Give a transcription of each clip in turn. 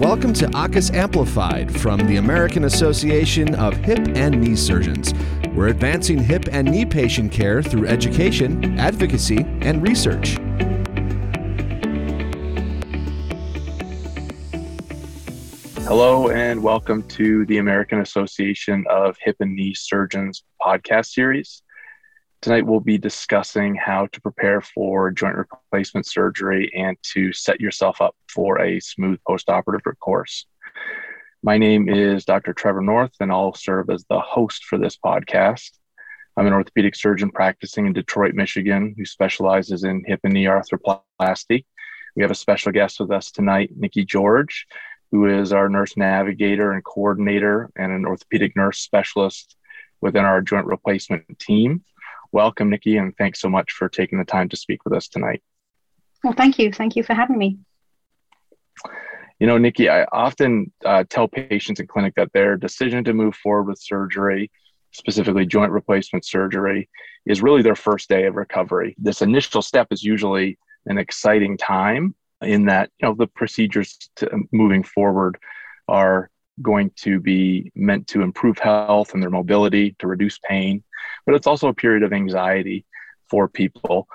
Welcome to AAHKS Amplified from the American Association of Hip and Knee Surgeons. We're advancing hip and knee patient care through education, advocacy, and research. Hello, and welcome to the American Association of Hip and Knee Surgeons podcast series. Tonight, we'll be discussing how to prepare for joint replacement surgery and to set yourself up for a smooth postoperative course. My name is Dr. Trevor North, and I'll serve as the host for this podcast. I'm an orthopedic surgeon practicing in Detroit, Michigan, who specializes in hip and knee arthroplasty. We have a special guest with us tonight, Nikki George, who is our nurse navigator and coordinator and an orthopedic nurse specialist within our joint replacement team welcome, Nikki, and thanks so much for taking the time to speak with us tonight. Well, thank you. Thank you for having me. You know, Nikki, I often uh, tell patients in clinic that their decision to move forward with surgery, specifically joint replacement surgery, is really their first day of recovery. This initial step is usually an exciting time in that, you know, the procedures to moving forward are going to be meant to improve health and their mobility, to reduce pain, but it's also a period of anxiety for people.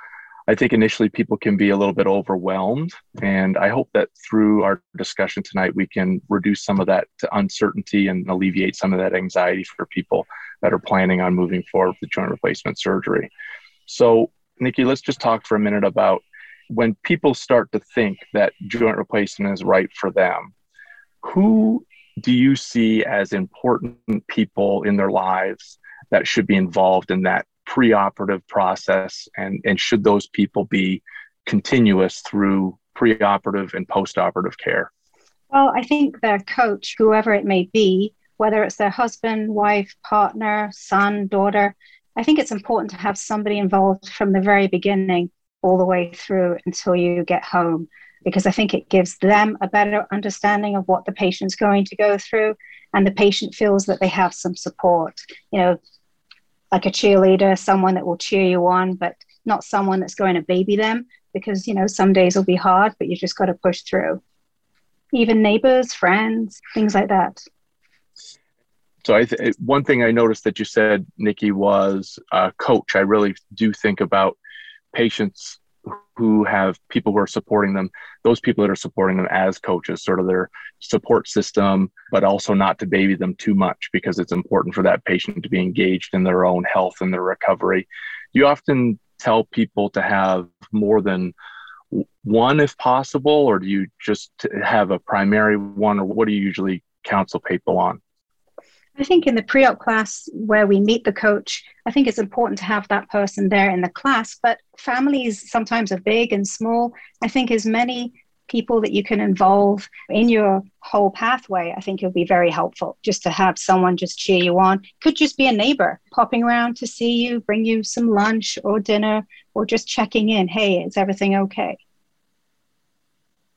I think initially people can be a little bit overwhelmed, and I hope that through our discussion tonight, we can reduce some of that uncertainty and alleviate some of that anxiety for people that are planning on moving forward with joint replacement surgery. So, Nikki, let's just talk for a minute about when people start to think that joint replacement is right for them. Who do you see as important people in their lives that should be involved in that preoperative process and, and should those people be continuous through preoperative and postoperative care? Well, I think their coach, whoever it may be, whether it's their husband, wife, partner, son, daughter, I think it's important to have somebody involved from the very beginning all the way through until you get home because I think it gives them a better understanding of what the patient's going to go through, and the patient feels that they have some support. You know, like a cheerleader, someone that will cheer you on, but not someone that's going to baby them because, you know, some days will be hard, but you just got to push through. Even neighbors, friends, things like that. So I th- one thing I noticed that you said, Nikki, was uh, coach. I really do think about patients who have people who are supporting them, those people that are supporting them as coaches, sort of their support system, but also not to baby them too much because it's important for that patient to be engaged in their own health and their recovery. You often tell people to have more than one if possible, or do you just have a primary one, or what do you usually counsel people on? I think in the pre op class where we meet the coach, I think it's important to have that person there in the class. But families sometimes are big and small. I think as many people that you can involve in your whole pathway, I think it'll be very helpful just to have someone just cheer you on. Could just be a neighbor popping around to see you, bring you some lunch or dinner, or just checking in. Hey, is everything okay?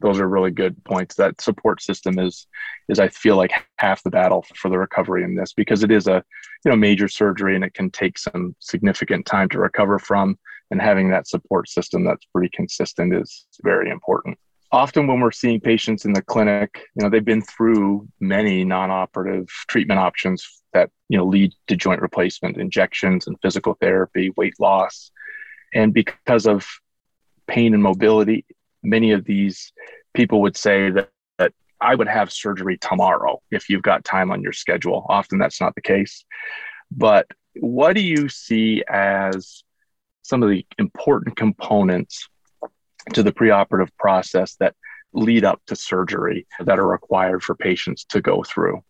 Those are really good points. That support system is is I feel like half the battle for the recovery in this because it is a you know major surgery and it can take some significant time to recover from. And having that support system that's pretty consistent is very important. Often when we're seeing patients in the clinic, you know, they've been through many non-operative treatment options that, you know, lead to joint replacement, injections and physical therapy, weight loss. And because of pain and mobility many of these people would say that, that I would have surgery tomorrow if you've got time on your schedule. Often that's not the case. But what do you see as some of the important components to the preoperative process that lead up to surgery that are required for patients to go through?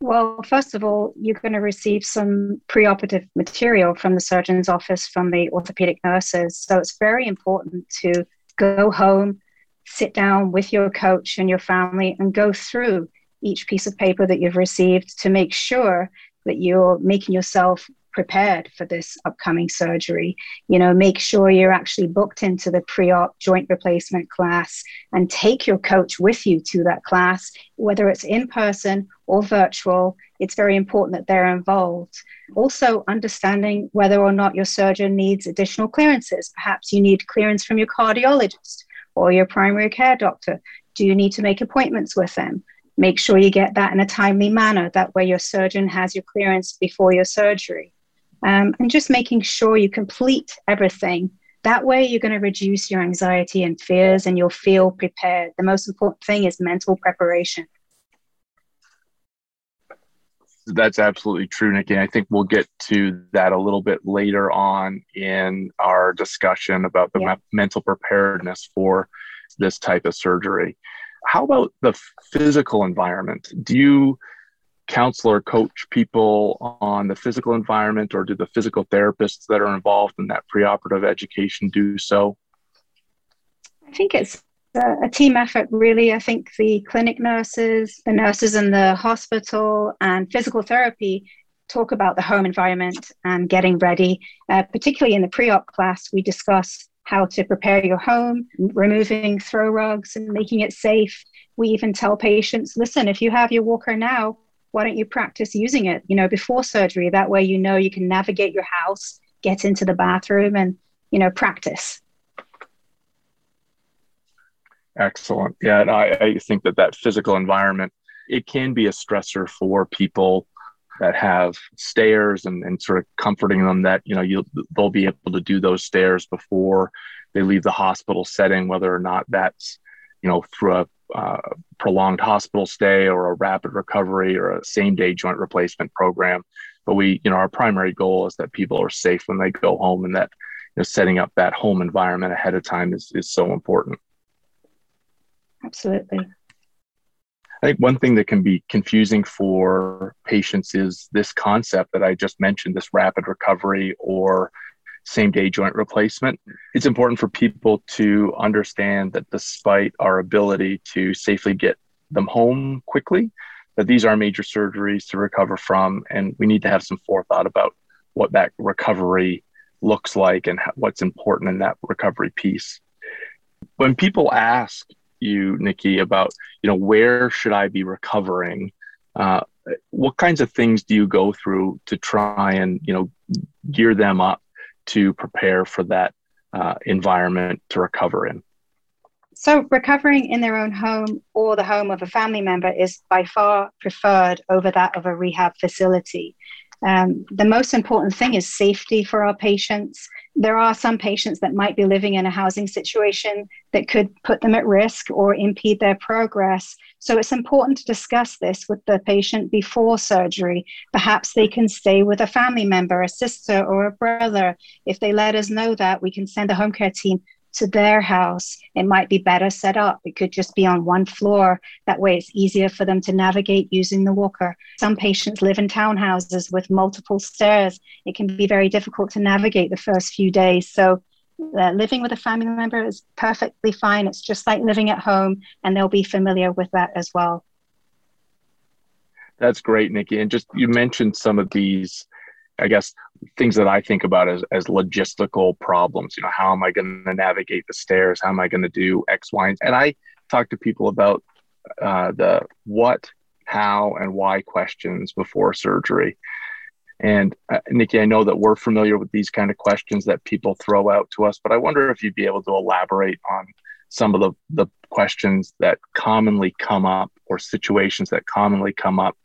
Well, first of all, you're going to receive some preoperative material from the surgeon's office from the orthopedic nurses. So it's very important to go home, sit down with your coach and your family, and go through each piece of paper that you've received to make sure that you're making yourself prepared for this upcoming surgery. You know, make sure you're actually booked into the pre op joint replacement class and take your coach with you to that class, whether it's in person or virtual. It's very important that they're involved. Also, understanding whether or not your surgeon needs additional clearances. Perhaps you need clearance from your cardiologist or your primary care doctor Do you need to make appointments with them? Make sure you get that in a timely manner. That way, your surgeon has your clearance before your surgery. Um, and just making sure you complete everything. That way, you're going to reduce your anxiety and fears and you'll feel prepared. The most important thing is mental preparation. That's absolutely true, Nikki. And I think we'll get to that a little bit later on in our discussion about the yeah. me- mental preparedness for this type of surgery. How about the physical environment? Do you counsel or coach people on the physical environment, or do the physical therapists that are involved in that preoperative education do so? I think it's a team effort, really. I think the clinic nurses, the nurses in the hospital, and physical therapy talk about the home environment and getting ready. Uh, particularly in the pre op class, we discuss how to prepare your home, removing throw rugs and making it safe. We even tell patients, listen, if you have your walker now, why don't you practice using it, you know, before surgery? That way you know you can navigate your house, get into the bathroom and, you know, practice. Excellent. Yeah, and I, I think that that physical environment, it can be a stressor for people that have stairs and, and sort of comforting them that you know you they'll be able to do those stairs before they leave the hospital setting whether or not that's you know through a uh, prolonged hospital stay or a rapid recovery or a same day joint replacement program. But we you know our primary goal is that people are safe when they go home and that you know setting up that home environment ahead of time is, is so important. Absolutely. I think one thing that can be confusing for patients is this concept that I just mentioned this rapid recovery or same day joint replacement. It's important for people to understand that despite our ability to safely get them home quickly, that these are major surgeries to recover from, and we need to have some forethought about what that recovery looks like and what's important in that recovery piece. When people ask you, Nikki, about you know where should I be recovering? Uh, what kinds of things do you go through to try and you know gear them up to prepare for that uh, environment to recover in? So, recovering in their own home or the home of a family member is by far preferred over that of a rehab facility. Um, the most important thing is safety for our patients. There are some patients that might be living in a housing situation that could put them at risk or impede their progress. So it's important to discuss this with the patient before surgery. Perhaps they can stay with a family member, a sister, or a brother. If they let us know that, we can send a home care team to their house. It might be better set up. It could just be on one floor. That way, it's easier for them to navigate using the walker. Some patients live in townhouses with multiple stairs. It can be very difficult to navigate the first few days. So, uh, living with a family member is perfectly fine. It's just like living at home, and they'll be familiar with that as well. That's great, Nikki. And just you mentioned some of these I guess things that I think about as, as logistical problems. You know, how am I going to navigate the stairs? How am I going to do X, Y, and, I talk to people about uh, the what, how, and why questions before surgery. And uh, Nikki, I know that we're familiar with these kind of questions that people throw out to us, but I wonder if you'd be able to elaborate on some of the, the questions that commonly come up or situations that commonly come up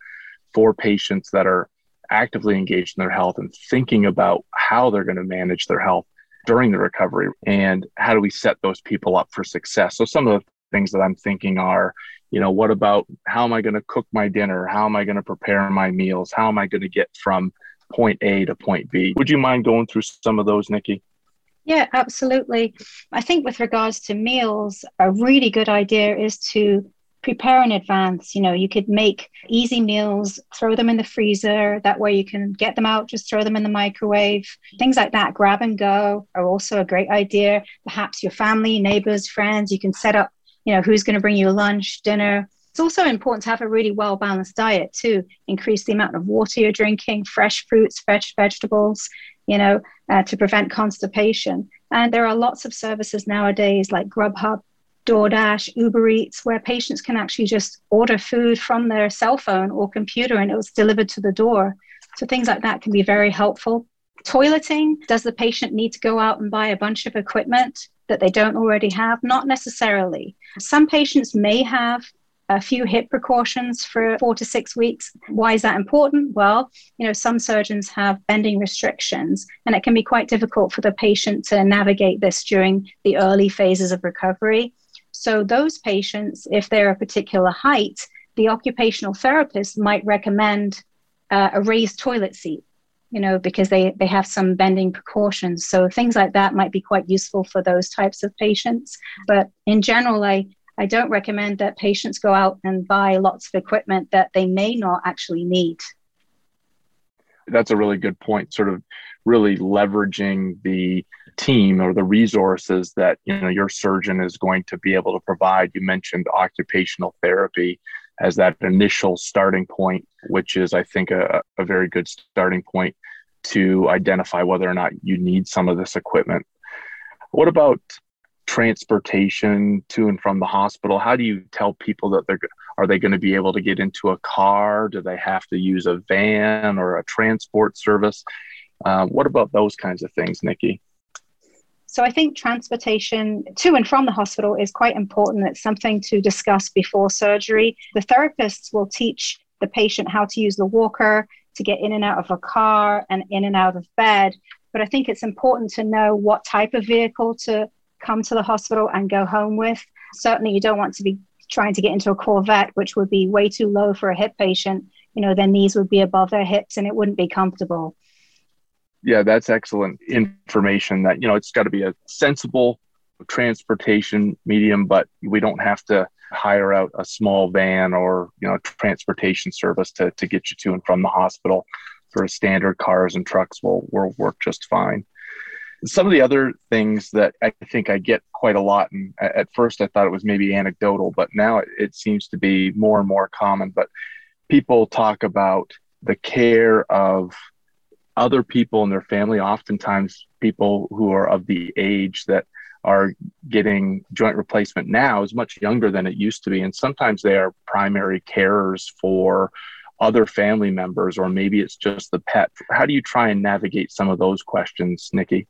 for patients that are actively engaged in their health and thinking about how they're going to manage their health during the recovery and how do we set those people up for success? So some of the things that i'm thinking are you know what about how am i going to cook my dinner? How am i going to prepare my meals? How am i going to get from point a to point b? Would you mind going through some of those nikki? Yeah, absolutely. I think with regards to meals, a really good idea is to prepare in advance. You know, you could make easy meals, throw them in the freezer. That way you can get them out, just throw them in the microwave. Things like that, grab and go, are also a great idea. Perhaps your family, neighbors, friends, you can set up, you know, who's going to bring you lunch, dinner. It's also important to have a really well balanced diet too. Increase the amount of water you're drinking, fresh fruits, fresh vegetables, you know, uh, to prevent constipation. And there are lots of services nowadays like Grubhub DoorDash, Uber Eats, where patients can actually just order food from their cell phone or computer and it was delivered to the door. So things like that can be very helpful. Toileting, does the patient need to go out and buy a bunch of equipment that they don't already have? Not necessarily. Some patients may have a few hip precautions for four to six weeks. Why is that important? Well, you know, some surgeons have bending restrictions, and it can be quite difficult for the patient to navigate this during the early phases of recovery. So, those patients, if they're a particular height, the occupational therapist might recommend uh, a raised toilet seat you know, because they, they have some bending precautions. So things like that might be quite useful for those types of patients. But in general, I, I don't recommend that patients go out and buy lots of equipment that they may not actually need. That's a really good point, sort of really leveraging the team or the resources that you know your surgeon is going to be able to provide. You mentioned occupational therapy as that initial starting point, which is I think a, a very good starting point to identify whether or not you need some of this equipment. What about transportation to and from the hospital how do you tell people that they're are they going to be able to get into a car do they have to use a van or a transport service uh, what about those kinds of things nikki so I think transportation to and from the hospital is quite important. It's something to discuss before surgery. The therapists will teach the patient how to use the walker to get in and out of a car and in and out of bed. But I think it's important to know what type of vehicle to come to the hospital and go home with. Certainly, you don't want to be trying to get into a Corvette, which would be way too low for a hip patient. You know, their knees would be above their hips and it wouldn't be comfortable. Yeah, that's excellent information that, you know, it's got to be a sensible transportation medium, but we don't have to hire out a small van or, you know, transportation service to, to get you to and from the hospital. For standard cars and trucks will, will work just fine some of the other things that I think I get quite a lot, and at first I thought it was maybe anecdotal, but now it, it seems to be more and more common. But people talk about the care of other people in their family, oftentimes people who are of the age that are getting joint replacement now is much younger than it used to be. And sometimes they are primary carers for other family members, or maybe it's just the pet. How do you try and navigate some of those questions, Nikki?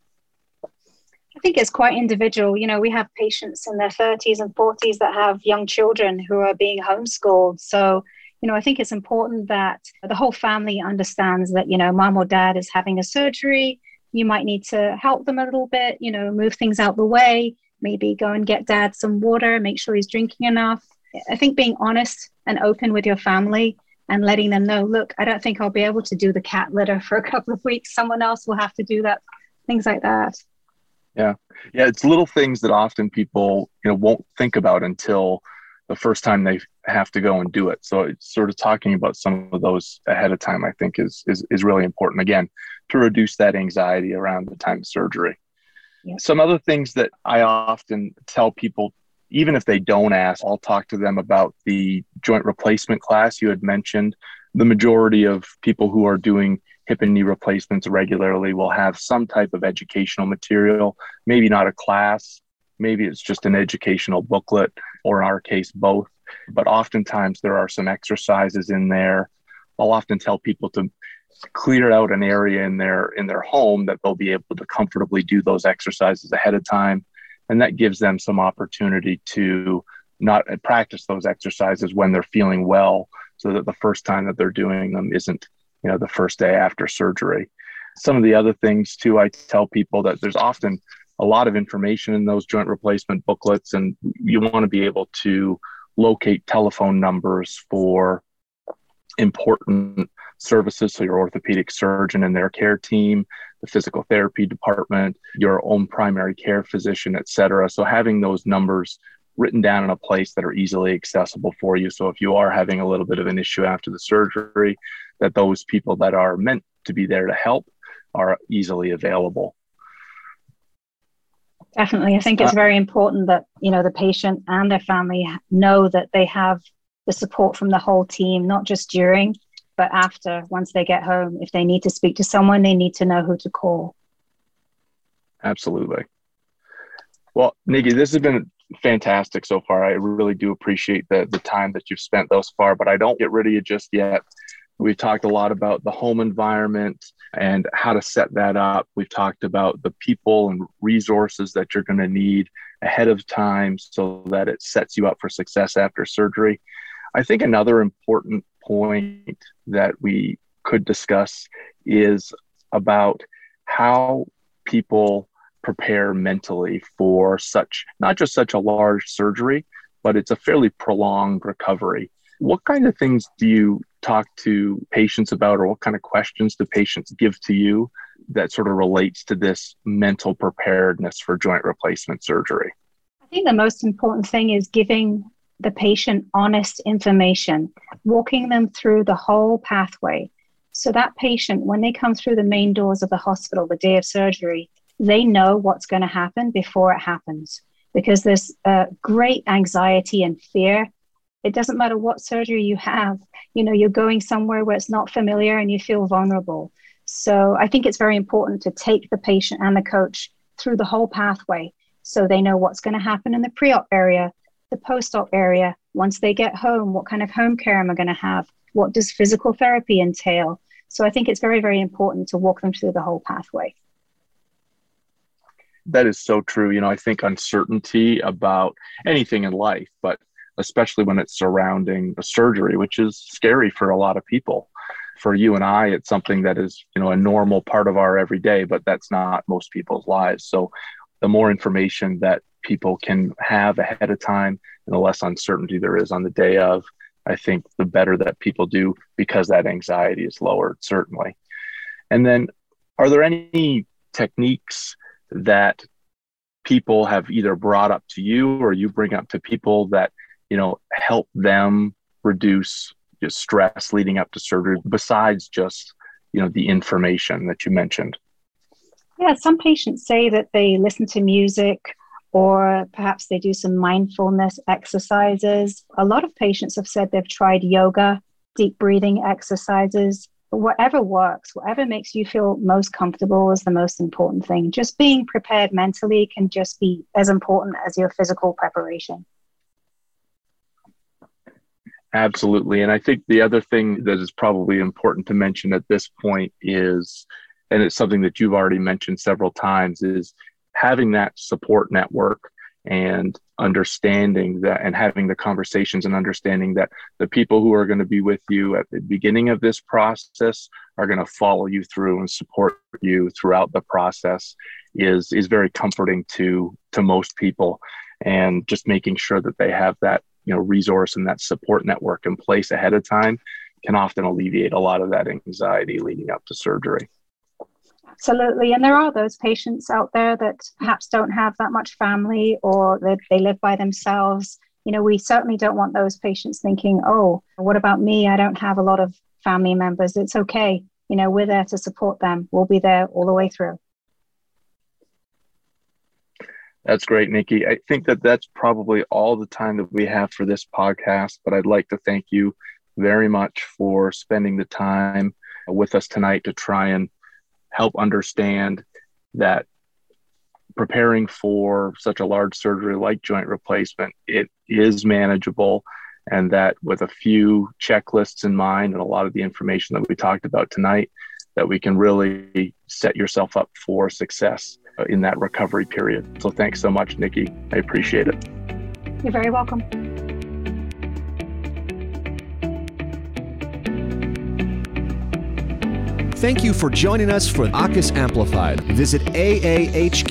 I think it's quite individual. You know, we have patients in their 30s and 40s that have young children who are being homeschooled. So, you know, I think it's important that the whole family understands that, you know, mom or dad is having a surgery. You might need to help them a little bit, you know, move things out the way, maybe go and get dad some water, make sure he's drinking enough. I think being honest and open with your family and letting them know, look, I don't think I'll be able to do the cat litter for a couple of weeks. Someone else will have to do that. Things like that. Yeah. Yeah. It's little things that often people, you know, won't think about until the first time they have to go and do it. So it's sort of talking about some of those ahead of time, I think is, is, is really important again, to reduce that anxiety around the time of surgery. Yeah. Some other things that I often tell people, even if they don't ask, I'll talk to them about the joint replacement class you had mentioned. The majority of people who are doing hip and knee replacements regularly will have some type of educational material, maybe not a class, maybe it's just an educational booklet, or in our case, both. But oftentimes there are some exercises in there. I'll often tell people to clear out an area in their in their home that they'll be able to comfortably do those exercises ahead of time and that gives them some opportunity to not practice those exercises when they're feeling well so that the first time that they're doing them isn't you know the first day after surgery some of the other things too i tell people that there's often a lot of information in those joint replacement booklets and you want to be able to locate telephone numbers for important services so your orthopedic surgeon and their care team the physical therapy department your own primary care physician et cetera so having those numbers written down in a place that are easily accessible for you so if you are having a little bit of an issue after the surgery that those people that are meant to be there to help are easily available. Definitely. I think it's very important that, you know, the patient and their family know that they have the support from the whole team, not just during, but after, once they get home. If they need to speak to someone, they need to know who to call. Absolutely. Well, Nikki, this has been fantastic so far. I really do appreciate the, the time that you've spent thus far, but I don't get rid of you just yet. We've talked a lot about the home environment, and how to set that up. We've talked about the people and resources that you're going to need ahead of time so that it sets you up for success after surgery. I think another important point that we could discuss is about how people prepare mentally for such not just such a large surgery but it's a fairly prolonged recovery what kind of things do you talk to patients about or what kind of questions do patients give to you that sort of relates to this mental preparedness for joint replacement surgery i think the most important thing is giving the patient honest information walking them through the whole pathway so that patient when they come through the main doors of the hospital the day of surgery they know what's going to happen before it happens because there's uh, great anxiety and fear. It doesn't matter what surgery you have, you know, you're going somewhere where it's not familiar and you feel vulnerable. So I think it's very important to take the patient and the coach through the whole pathway so they know what's going to happen in the pre op area, the post op area. Once they get home, what kind of home care am I going to have? What does physical therapy entail? So I think it's very, very important to walk them through the whole pathway that is so true. You know, I think uncertainty about anything in life, but especially when it's surrounding a surgery, which is scary for a lot of people. For you and I, it's something that is, you know, a normal part of our everyday, but that's not most people's lives. So the more information that people can have ahead of time and the less uncertainty there is on the day of, I think the better that people do because that anxiety is lowered, certainly. And then, are there any techniques that people have either brought up to you or you bring up to people that you know help them reduce stress leading up to surgery besides just you know the information that you mentioned yeah some patients say that they listen to music or perhaps they do some mindfulness exercises a lot of patients have said they've tried yoga deep breathing exercises whatever works, whatever makes you feel most comfortable is the most important thing. Just being prepared mentally can just be as important as your physical preparation. Absolutely. And I think the other thing that is probably important to mention at this point is, and it's something that you've already mentioned several times, is having that support network and understanding that and having the conversations and understanding that the people who are going to be with you at the beginning of this process are going to follow you through and support you throughout the process is is very comforting to to most people and just making sure that they have that you know resource and that support network in place ahead of time can often alleviate a lot of that anxiety leading up to surgery Absolutely. And there are those patients out there that perhaps don't have that much family or they, they live by themselves. You know, we certainly don't want those patients thinking, oh, what about me? I don't have a lot of family members. It's okay. You know, we're there to support them. We'll be there all the way through. That's great, Nikki. I think that that's probably all the time that we have for this podcast, but I'd like to thank you very much for spending the time with us tonight to try and help understand that preparing for such a large surgery like joint replacement it is manageable and that with a few checklists in mind and a lot of the information that we talked about tonight that we can really set yourself up for success Uh, in that recovery period so thanks so much nikki i appreciate it you're very welcome Thank you for joining us for AAHKS Amplified. Visit aahks.org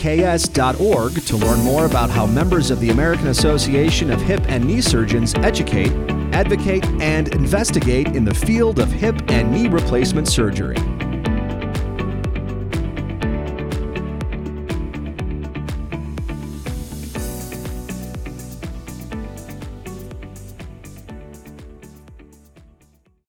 to learn more about how members of the American Association of Hip and Knee Surgeons educate, advocate, and investigate in the field of hip and knee replacement surgery.